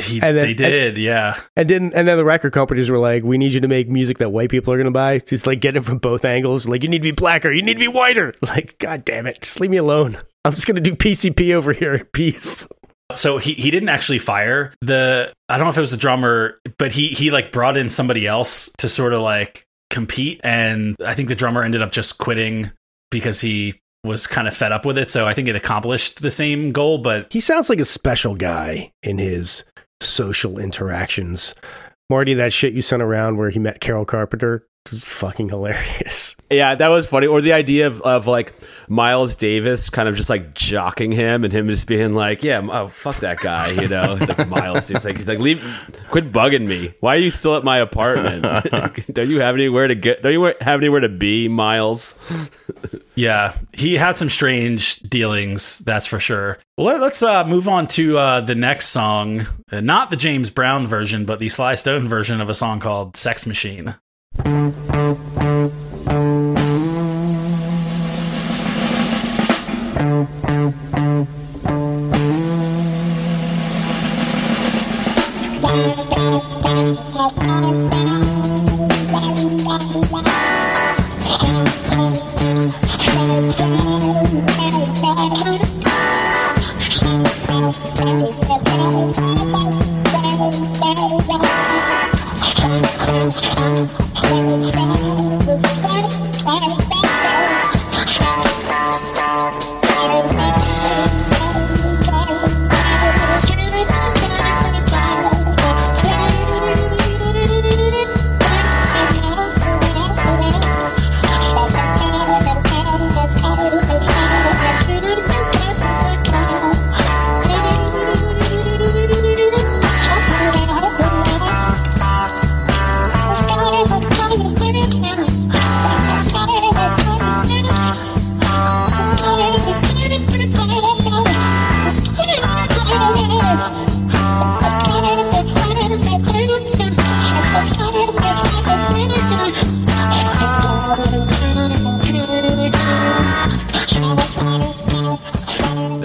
He, And then- they did, yeah. And didn't and then the record companies were like, "We need you to make music that white people are going to buy." So he's like getting it from both angles. Like, you need to be blacker, you need to be whiter. Like, god damn it, just leave me alone. I'm just going to do PCP over here. Peace. So he, he didn't actually fire the I don't know if it was the drummer, but he he like brought in somebody else to sort of like compete and I think the drummer ended up just quitting because he was kind of fed up with it. So I think it accomplished the same goal, but He sounds like a special guy in his social interactions. Marty, that shit you sent around where he met Carol Carpenter is fucking hilarious. Yeah, that was funny. Or the idea of, of like Miles Davis kind of just like jocking him and him just being like, yeah, oh, fuck that guy, you know? It's like Miles Davis, like, he's like, leave, quit bugging me. Why are you still at my apartment? don't you have anywhere to get, don't you have anywhere to be, Miles? yeah, he had some strange dealings, that's for sure. Well, let- let's uh, move on to uh, the next song. Uh, not the James Brown version, but the Sly Stone version of a song called Sex Machine. Thank you.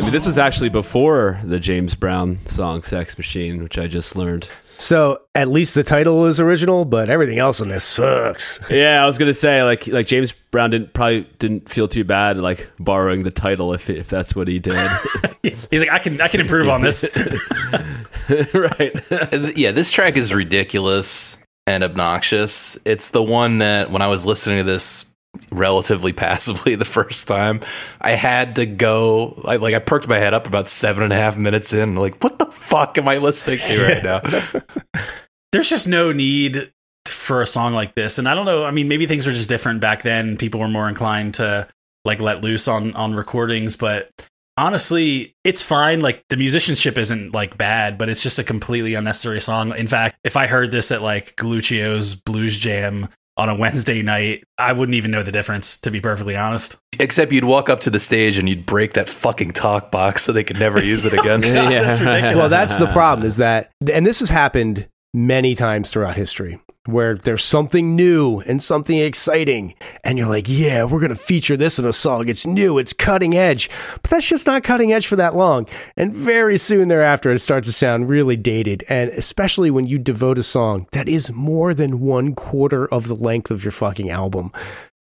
Mean, this was actually before the James Brown song Sex Machine, which I just learned. So at least the title is original, but everything else in this sucks. Yeah, I was gonna say like like James Brown didn't probably didn't feel too bad like borrowing the title if if that's what he did. He's like, I can, I can improve on this. right. yeah, this track is ridiculous and obnoxious. It's the one that when I was listening to this relatively passively the first time, I had to go. I, like I perked my head up about seven and a half minutes in. Like, what the fuck am I listening to right now? There's just no need for a song like this, and I don't know. I mean, maybe things were just different back then. People were more inclined to like let loose on on recordings, but honestly, it's fine. Like the musicianship isn't like bad, but it's just a completely unnecessary song. In fact, if I heard this at like Galuccio's Blues Jam on a Wednesday night, I wouldn't even know the difference, to be perfectly honest. Except you'd walk up to the stage and you'd break that fucking talk box so they could never use it again. Yeah. That's ridiculous. Well, that's the problem is that, and this has happened many times throughout history where there's something new and something exciting, and you're like, yeah, we're going to feature this in a song. It's new, it's cutting edge, but that's just not cutting edge for that long. And very soon thereafter, it starts to sound really dated. And especially when you devote a song that is more than one quarter of the length of your fucking album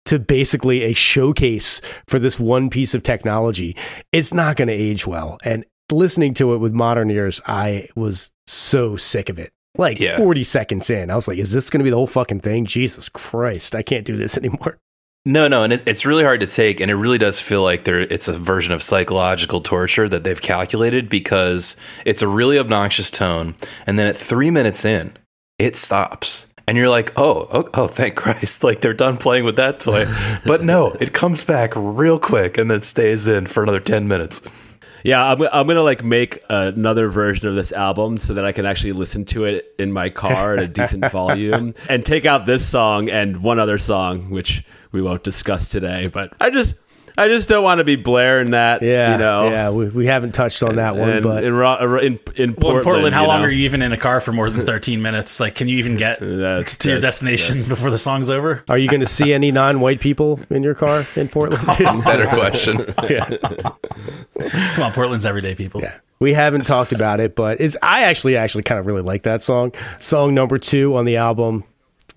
to basically a showcase for this one piece of technology, it's not going to age well. And listening to it with modern ears, I was so sick of it. Like Yeah. 40 seconds in, I was like, is this going to be the whole fucking thing? Jesus Christ, I can't do this anymore. No, no, and it, it's really hard to take, and it really does feel like there it's a version of psychological torture that they've calculated because it's a really obnoxious tone, and then at three minutes in, it stops, and you're like, oh, oh, oh thank Christ, like they're done playing with that toy, but no, it comes back real quick and then stays in for another ten minutes. Yeah, I'm, I'm gonna like make another version of this album so that I can actually listen to it in my car at a decent volume, and take out this song and one other song, which we won't discuss today. But I just, I just don't want to be blaring that. Yeah. you know. yeah, we, we haven't touched on that one, And but in, Ro- uh, in, in Portland, Well, in Portland, how long know? are you even in a car for more than 13 minutes? Like, can you even get That's- to your destination before the song's over? are you going to see any non white people in your car in Portland? Better question. yeah. Come on, Portland's everyday people. Yeah. We haven't talked about it, but it's I actually actually kind of really like that song. Song number two on the album,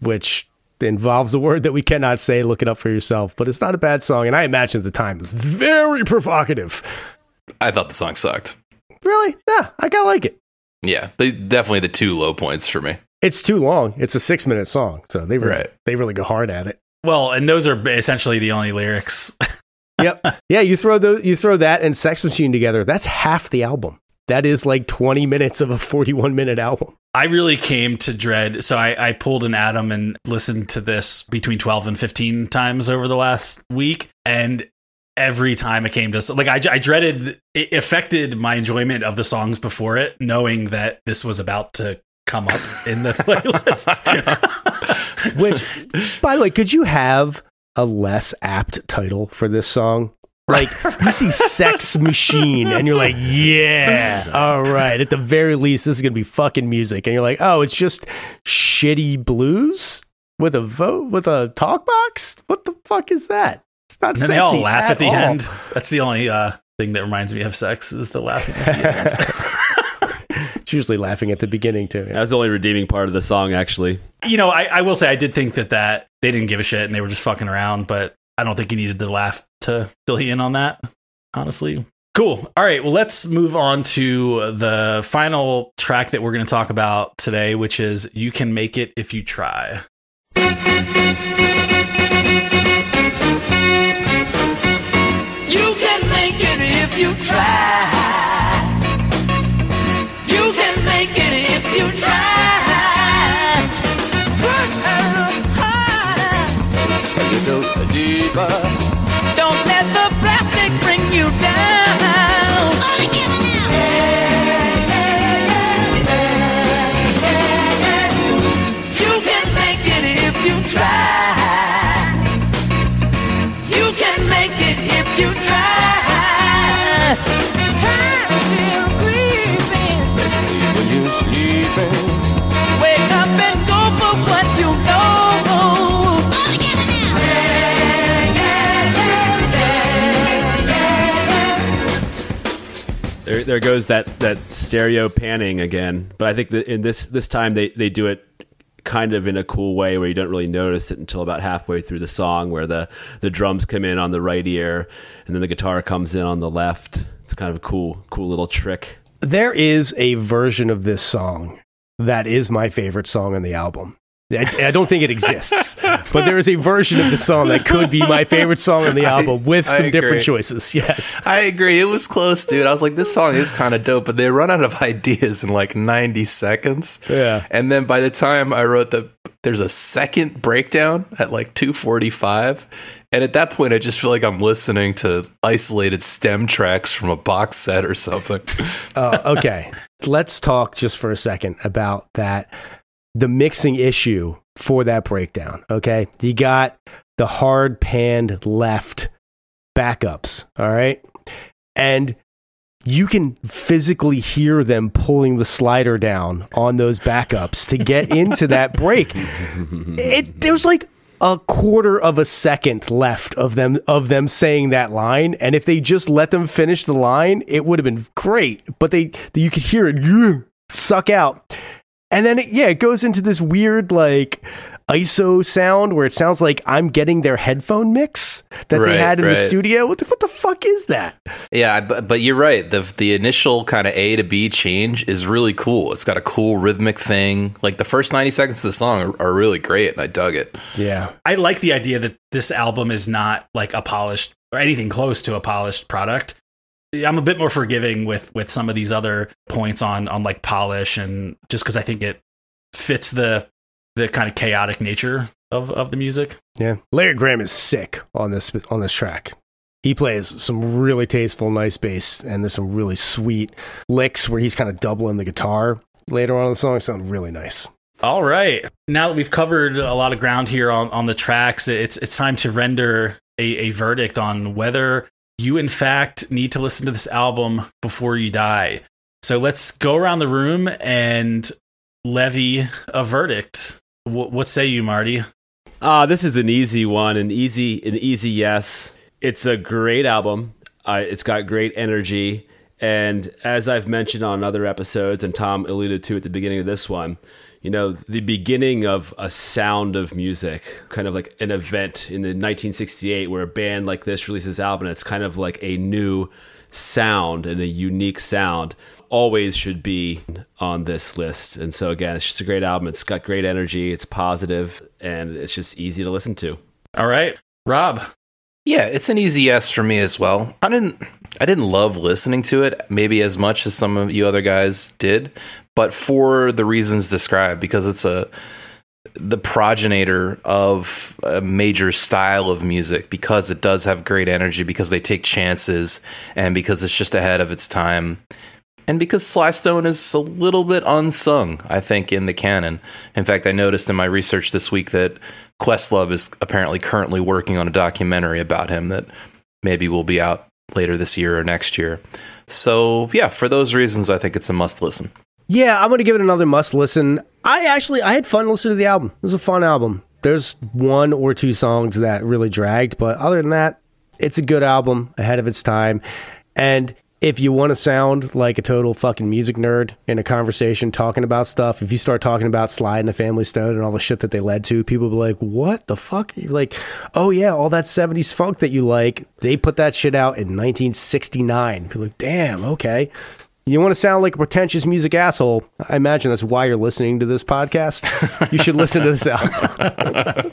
which involves a word that we cannot say. Look it up for yourself, but it's not a bad song, and I imagine at the time it's very provocative. I thought the song sucked. Really? Yeah, I kind of like it. Yeah, they definitely the two low points for me. It's too long. It's a six minute song, so they really, Right. they really go hard at it. Well, and those are essentially the only lyrics yep. Yeah, you throw those you throw that and Sex Machine together, that's half the album. That is like 20 minutes of a 41 minute album. I really came to dread. So I, I pulled an Adam and listened to this between 12 and 15 times over the last week. And every time it came to, like, I, I dreaded, it affected my enjoyment of the songs before it, knowing that this was about to come up in the playlist. Which, by the way, could you have a less apt title for this song? Like you see Sex Machine and you're like, yeah, all right. At the very least, this is gonna be fucking music. And you're like, oh, it's just shitty blues with a vote with a talk box. What the fuck is that? It's not and then they all sexy laugh at, the all. end. That's the only uh, thing that reminds me of sex is the laughing at the end. It's usually laughing at the beginning too. Yeah. That's the only redeeming part of the song, actually. you know, I, I will say I did think that that they didn't give a shit and they were just fucking around, but I don't think you needed to laugh to fill you in on that. Honestly, cool. All right, well, let's move on to the final track that we're going to talk about today, which is "You Can Make It If You Try." There, goes that, that stereo panning again. But I think that in this this time they, they do it kind of in a cool way where you don't really notice it until about halfway through the song, where the the drums come in on the right ear and then the guitar comes in on the left. It's kind of a cool cool little trick. There is a version of this song that is my favorite song on the album. I, I don't think it exists, but there is a version of the song that could be my favorite song on the album with I some agree. different choices. Yes. I agree. It was close, dude. I was like, this song is kind of dope, but they run out of ideas in like 90 seconds. Yeah. And then by the time I wrote the, there's a second breakdown at like 245. And at that point, I just feel like I'm listening to isolated stem tracks from a box set or something. Oh, okay. Let's talk just for a second about that. The mixing issue for that breakdown. Okay. You got the hard panned left backups. All right. And you can physically hear them pulling the slider down on those backups to get into that break. It there's like a quarter of a second left of them of them saying that line and if they just let them finish the line it would have been great but they you could hear it suck out and then it, yeah it goes into this weird like iso sound where it sounds like i'm getting their headphone mix that they had in the studio what the, what the fuck is that Yeah, but, but you're right. The the initial kind of A to B change is really cool. It's got a cool rhythmic thing. Like the first 90 seconds of the song are, are really great, and I dug it. yeah I like the idea that this album is not like a polished or anything close to a polished product. I'm a bit more forgiving with with some of these other points on on like polish and just because I think it fits the the kind of chaotic nature of of the music. Yeah, Larry Graham is sick on this on this track. He plays some really tasteful, nice bass, and there's some really sweet licks where he's kind of doubling the guitar later on in the song. Sound really nice. All right. Now that we've covered a lot of ground here on, on the tracks, it's it's time to render a, a verdict on whether you in fact need to listen to this album before you die. So let's go around the room and levy a verdict. Wh- what say you, Marty? Ah, this is an easy one, an easy, an easy yes. It's a great album. Uh, it's got great energy, and as I've mentioned on other episodes, and Tom alluded to at the beginning of this one, you know, the beginning of a sound of music, kind of like an event in the 1968 where a band like this releases an album. It's kind of like a new sound and a unique sound. Always should be on this list. And so again, it's just a great album. It's got great energy. It's positive, and it's just easy to listen to. All right, Rob. Yeah, it's an easy yes for me as well. I didn't I didn't love listening to it maybe as much as some of you other guys did, but for the reasons described because it's a the progenitor of a major style of music because it does have great energy because they take chances and because it's just ahead of its time and because Sly Stone is a little bit unsung, I think, in the canon. In fact, I noticed in my research this week that Questlove is apparently currently working on a documentary about him that maybe will be out later this year or next year. So, yeah, for those reasons, I think it's a must listen. Yeah, I'm going to give it another must listen. I actually I had fun listening to the album. It was a fun album. There's one or two songs that really dragged, but other than that, it's a good album ahead of its time. And if you want to sound like a total fucking music nerd in a conversation talking about stuff, if you start talking about Sly and the Family Stone and all the shit that they led to, people will be like, "What the fuck?" You're like, "Oh yeah, all that '70s funk that you like, they put that shit out in 1969." People are like, "Damn, okay." You want to sound like a pretentious music asshole? I imagine that's why you're listening to this podcast. you should listen to this album.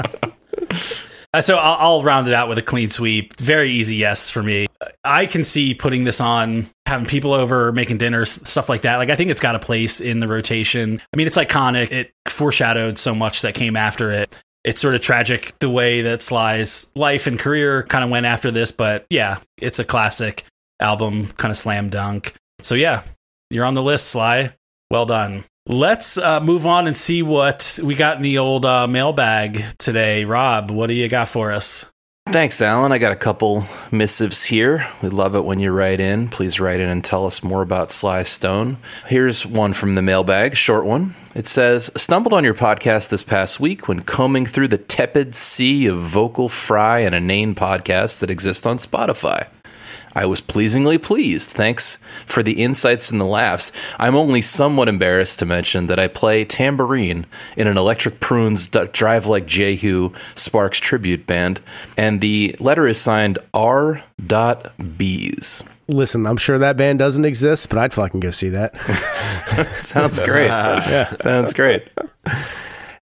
Uh, so I'll, I'll round it out with a clean sweep. Very easy yes for me. I can see putting this on, having people over, making dinners, stuff like that. Like I think it's got a place in the rotation. I mean, it's iconic. It foreshadowed so much that came after it. It's sort of tragic the way that Sly's life and career kind of went after this, but yeah, it's a classic album, kind of slam dunk. So yeah, you're on the list, Sly. Well done. Let's uh, move on and see what we got in the old uh, mailbag today. Rob, what do you got for us? Thanks, Alan. I got a couple missives here. We love it when you write in. Please write in and tell us more about Sly Stone. Here's one from the mailbag, short one. It says, Stumbled on your podcast this past week when combing through the tepid sea of vocal fry and inane podcasts that exist on Spotify. I was pleasingly pleased. Thanks for the insights and the laughs. I'm only somewhat embarrassed to mention that I play tambourine in an Electric Prunes Drive Like Jehu Sparks tribute band, and the letter is signed R. Bees. Listen, I'm sure that band doesn't exist, but I'd fucking go see that. Sounds great. yeah. Sounds great.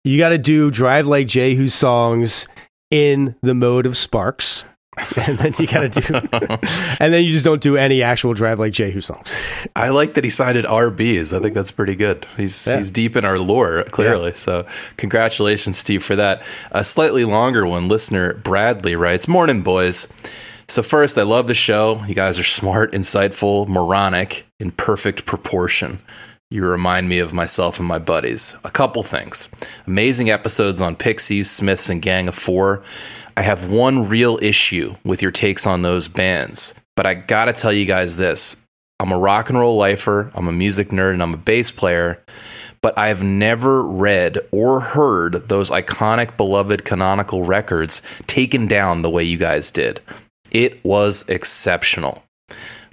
You got to do Drive Like Jehu songs in the mode of Sparks. and then you got to do, and then you just don't do any actual Drive Like Jehu songs. I like that he signed it RBs. I think that's pretty good. He's Yeah. he's deep in our lore, clearly. So congratulations, Steve, for that. A slightly longer one. Listener Bradley writes, "Morning, boys." So first, I love the show. You guys are smart, insightful, moronic, in perfect proportion. You remind me of myself and my buddies. A couple things. Amazing episodes on Pixies, Smiths, and Gang of Four. I have one real issue with your takes on those bands, but I gotta tell you guys this. I'm a rock and roll lifer, I'm a music nerd, and I'm a bass player, but I've never read or heard those iconic, beloved canonical records taken down the way you guys did. It was exceptional.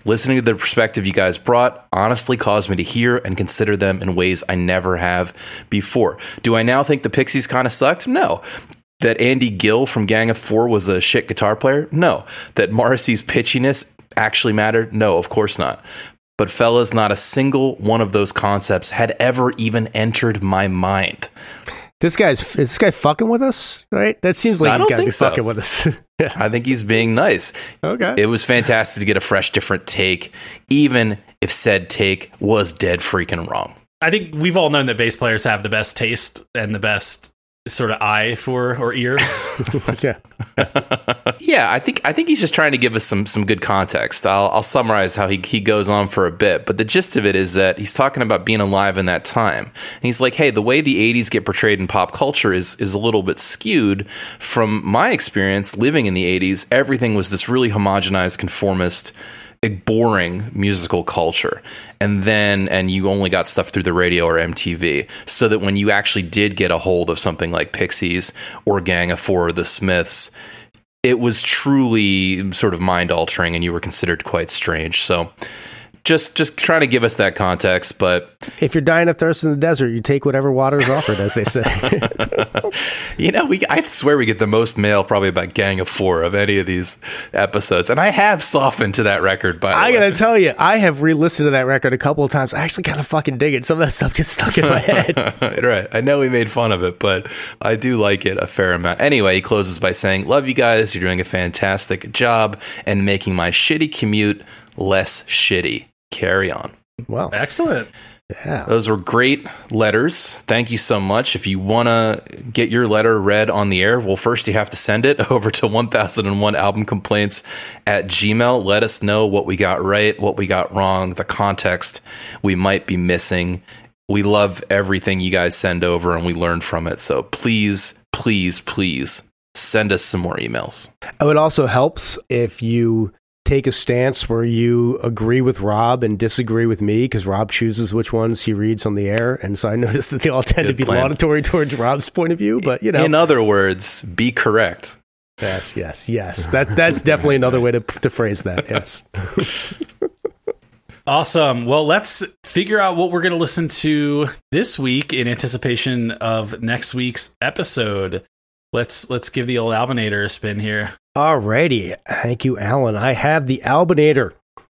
Listening to the perspective you guys brought honestly caused me to hear and consider them in ways I never have before. Do I now think the Pixies kind of sucked? No. That Andy Gill from Gang of Four was a shit guitar player? No. That Morrissey's pitchiness actually mattered? No, of course not. But fellas, not a single one of those concepts had ever even entered my mind. This guy's is this guy fucking with us, right? That seems like I he's don't got to be think so. fucking with us. yeah. I think he's being nice. Okay. It was fantastic to get a fresh, different take, even if said take was dead freaking wrong. I think we've all known that bass players have the best taste and the best sort of eye for or ear. yeah. Yeah, I think I think he's just trying to give us some some good context. I'll, I'll summarize how he, he goes on for a bit, but the gist of it is that he's talking about being alive in that time. And he's like, hey, the way the '80s get portrayed in pop culture is is a little bit skewed. From my experience living in the '80s, everything was this really homogenized, conformist. A boring musical culture. And then and you only got stuff through the radio or MTV so that when you actually did get a hold of something like Pixies or Gang of Four or the Smiths it was truly sort of mind altering and you were considered quite strange. So just just trying to give us that context but If you're dying of thirst in the desert, you take whatever water is offered, as they say. You know, we I swear we get the most mail probably about Gang of Four of any of these episodes, and I have softened to that record. By I gotta tell you, I have re-listened to that record a couple of times. I actually kind of fucking dig it. Some of that stuff gets stuck in my head. right. I know we made fun of it, but I do like it a fair amount. Anyway, he closes by saying, Love you guys. You're doing a fantastic job and making my shitty commute less shitty. Carry on. Well, Excellent. yeah. Those were great letters. Thank you so much. If you want to get your letter read on the air, well, first you have to send it over to 1001 album complaints at Gmail. Let us know what we got right, what we got wrong, the context we might be missing. We love everything you guys send over and we learn from it. So please, please, please send us some more emails. Oh, it also helps if you take a stance where you agree with Rob and disagree with me because Rob chooses which ones he reads on the air. And so I noticed that they all tend to be plan. laudatory towards Rob's point of view. But, you know, In other words, be correct. yes, yes, yes. That, that's definitely another way to, to phrase that. Yes. Awesome. Well, let's figure out what we're going to listen to this week in anticipation of next week's episode. Let's let's give the old Albinator a spin here. Alrighty. Thank you, Alan. I have the Albinator.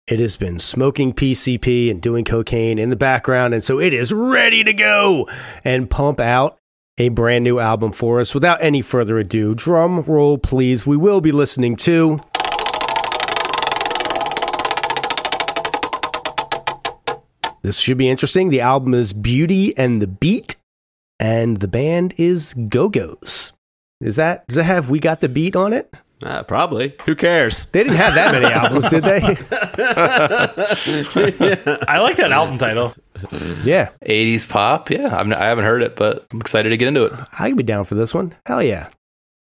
It has been smoking PCP and doing cocaine in the background, and so it is ready to go and pump out a brand new album for us. Without any further ado, drum roll, please. We will be listening to. This should be interesting. The album is Beauty and the Beat, and the band is Go Go's. Is that does it have We Got the Beat on it? Uh, probably. Who cares? They didn't have that many albums, did they? I like that album title. yeah, 80s pop. Yeah, I'm, I haven't heard it, but I'm excited to get into it. I could be down for this one. Hell yeah.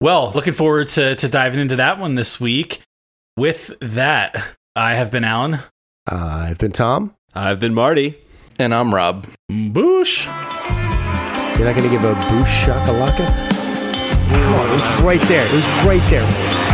Well, looking forward to to diving into that one this week. With that, I have been Alan. Uh, I've been Tom. I've been Marty. And I'm Rob. Boosh. You're not going to give a boosh shakalaka? Come on, it was right there. It was right there.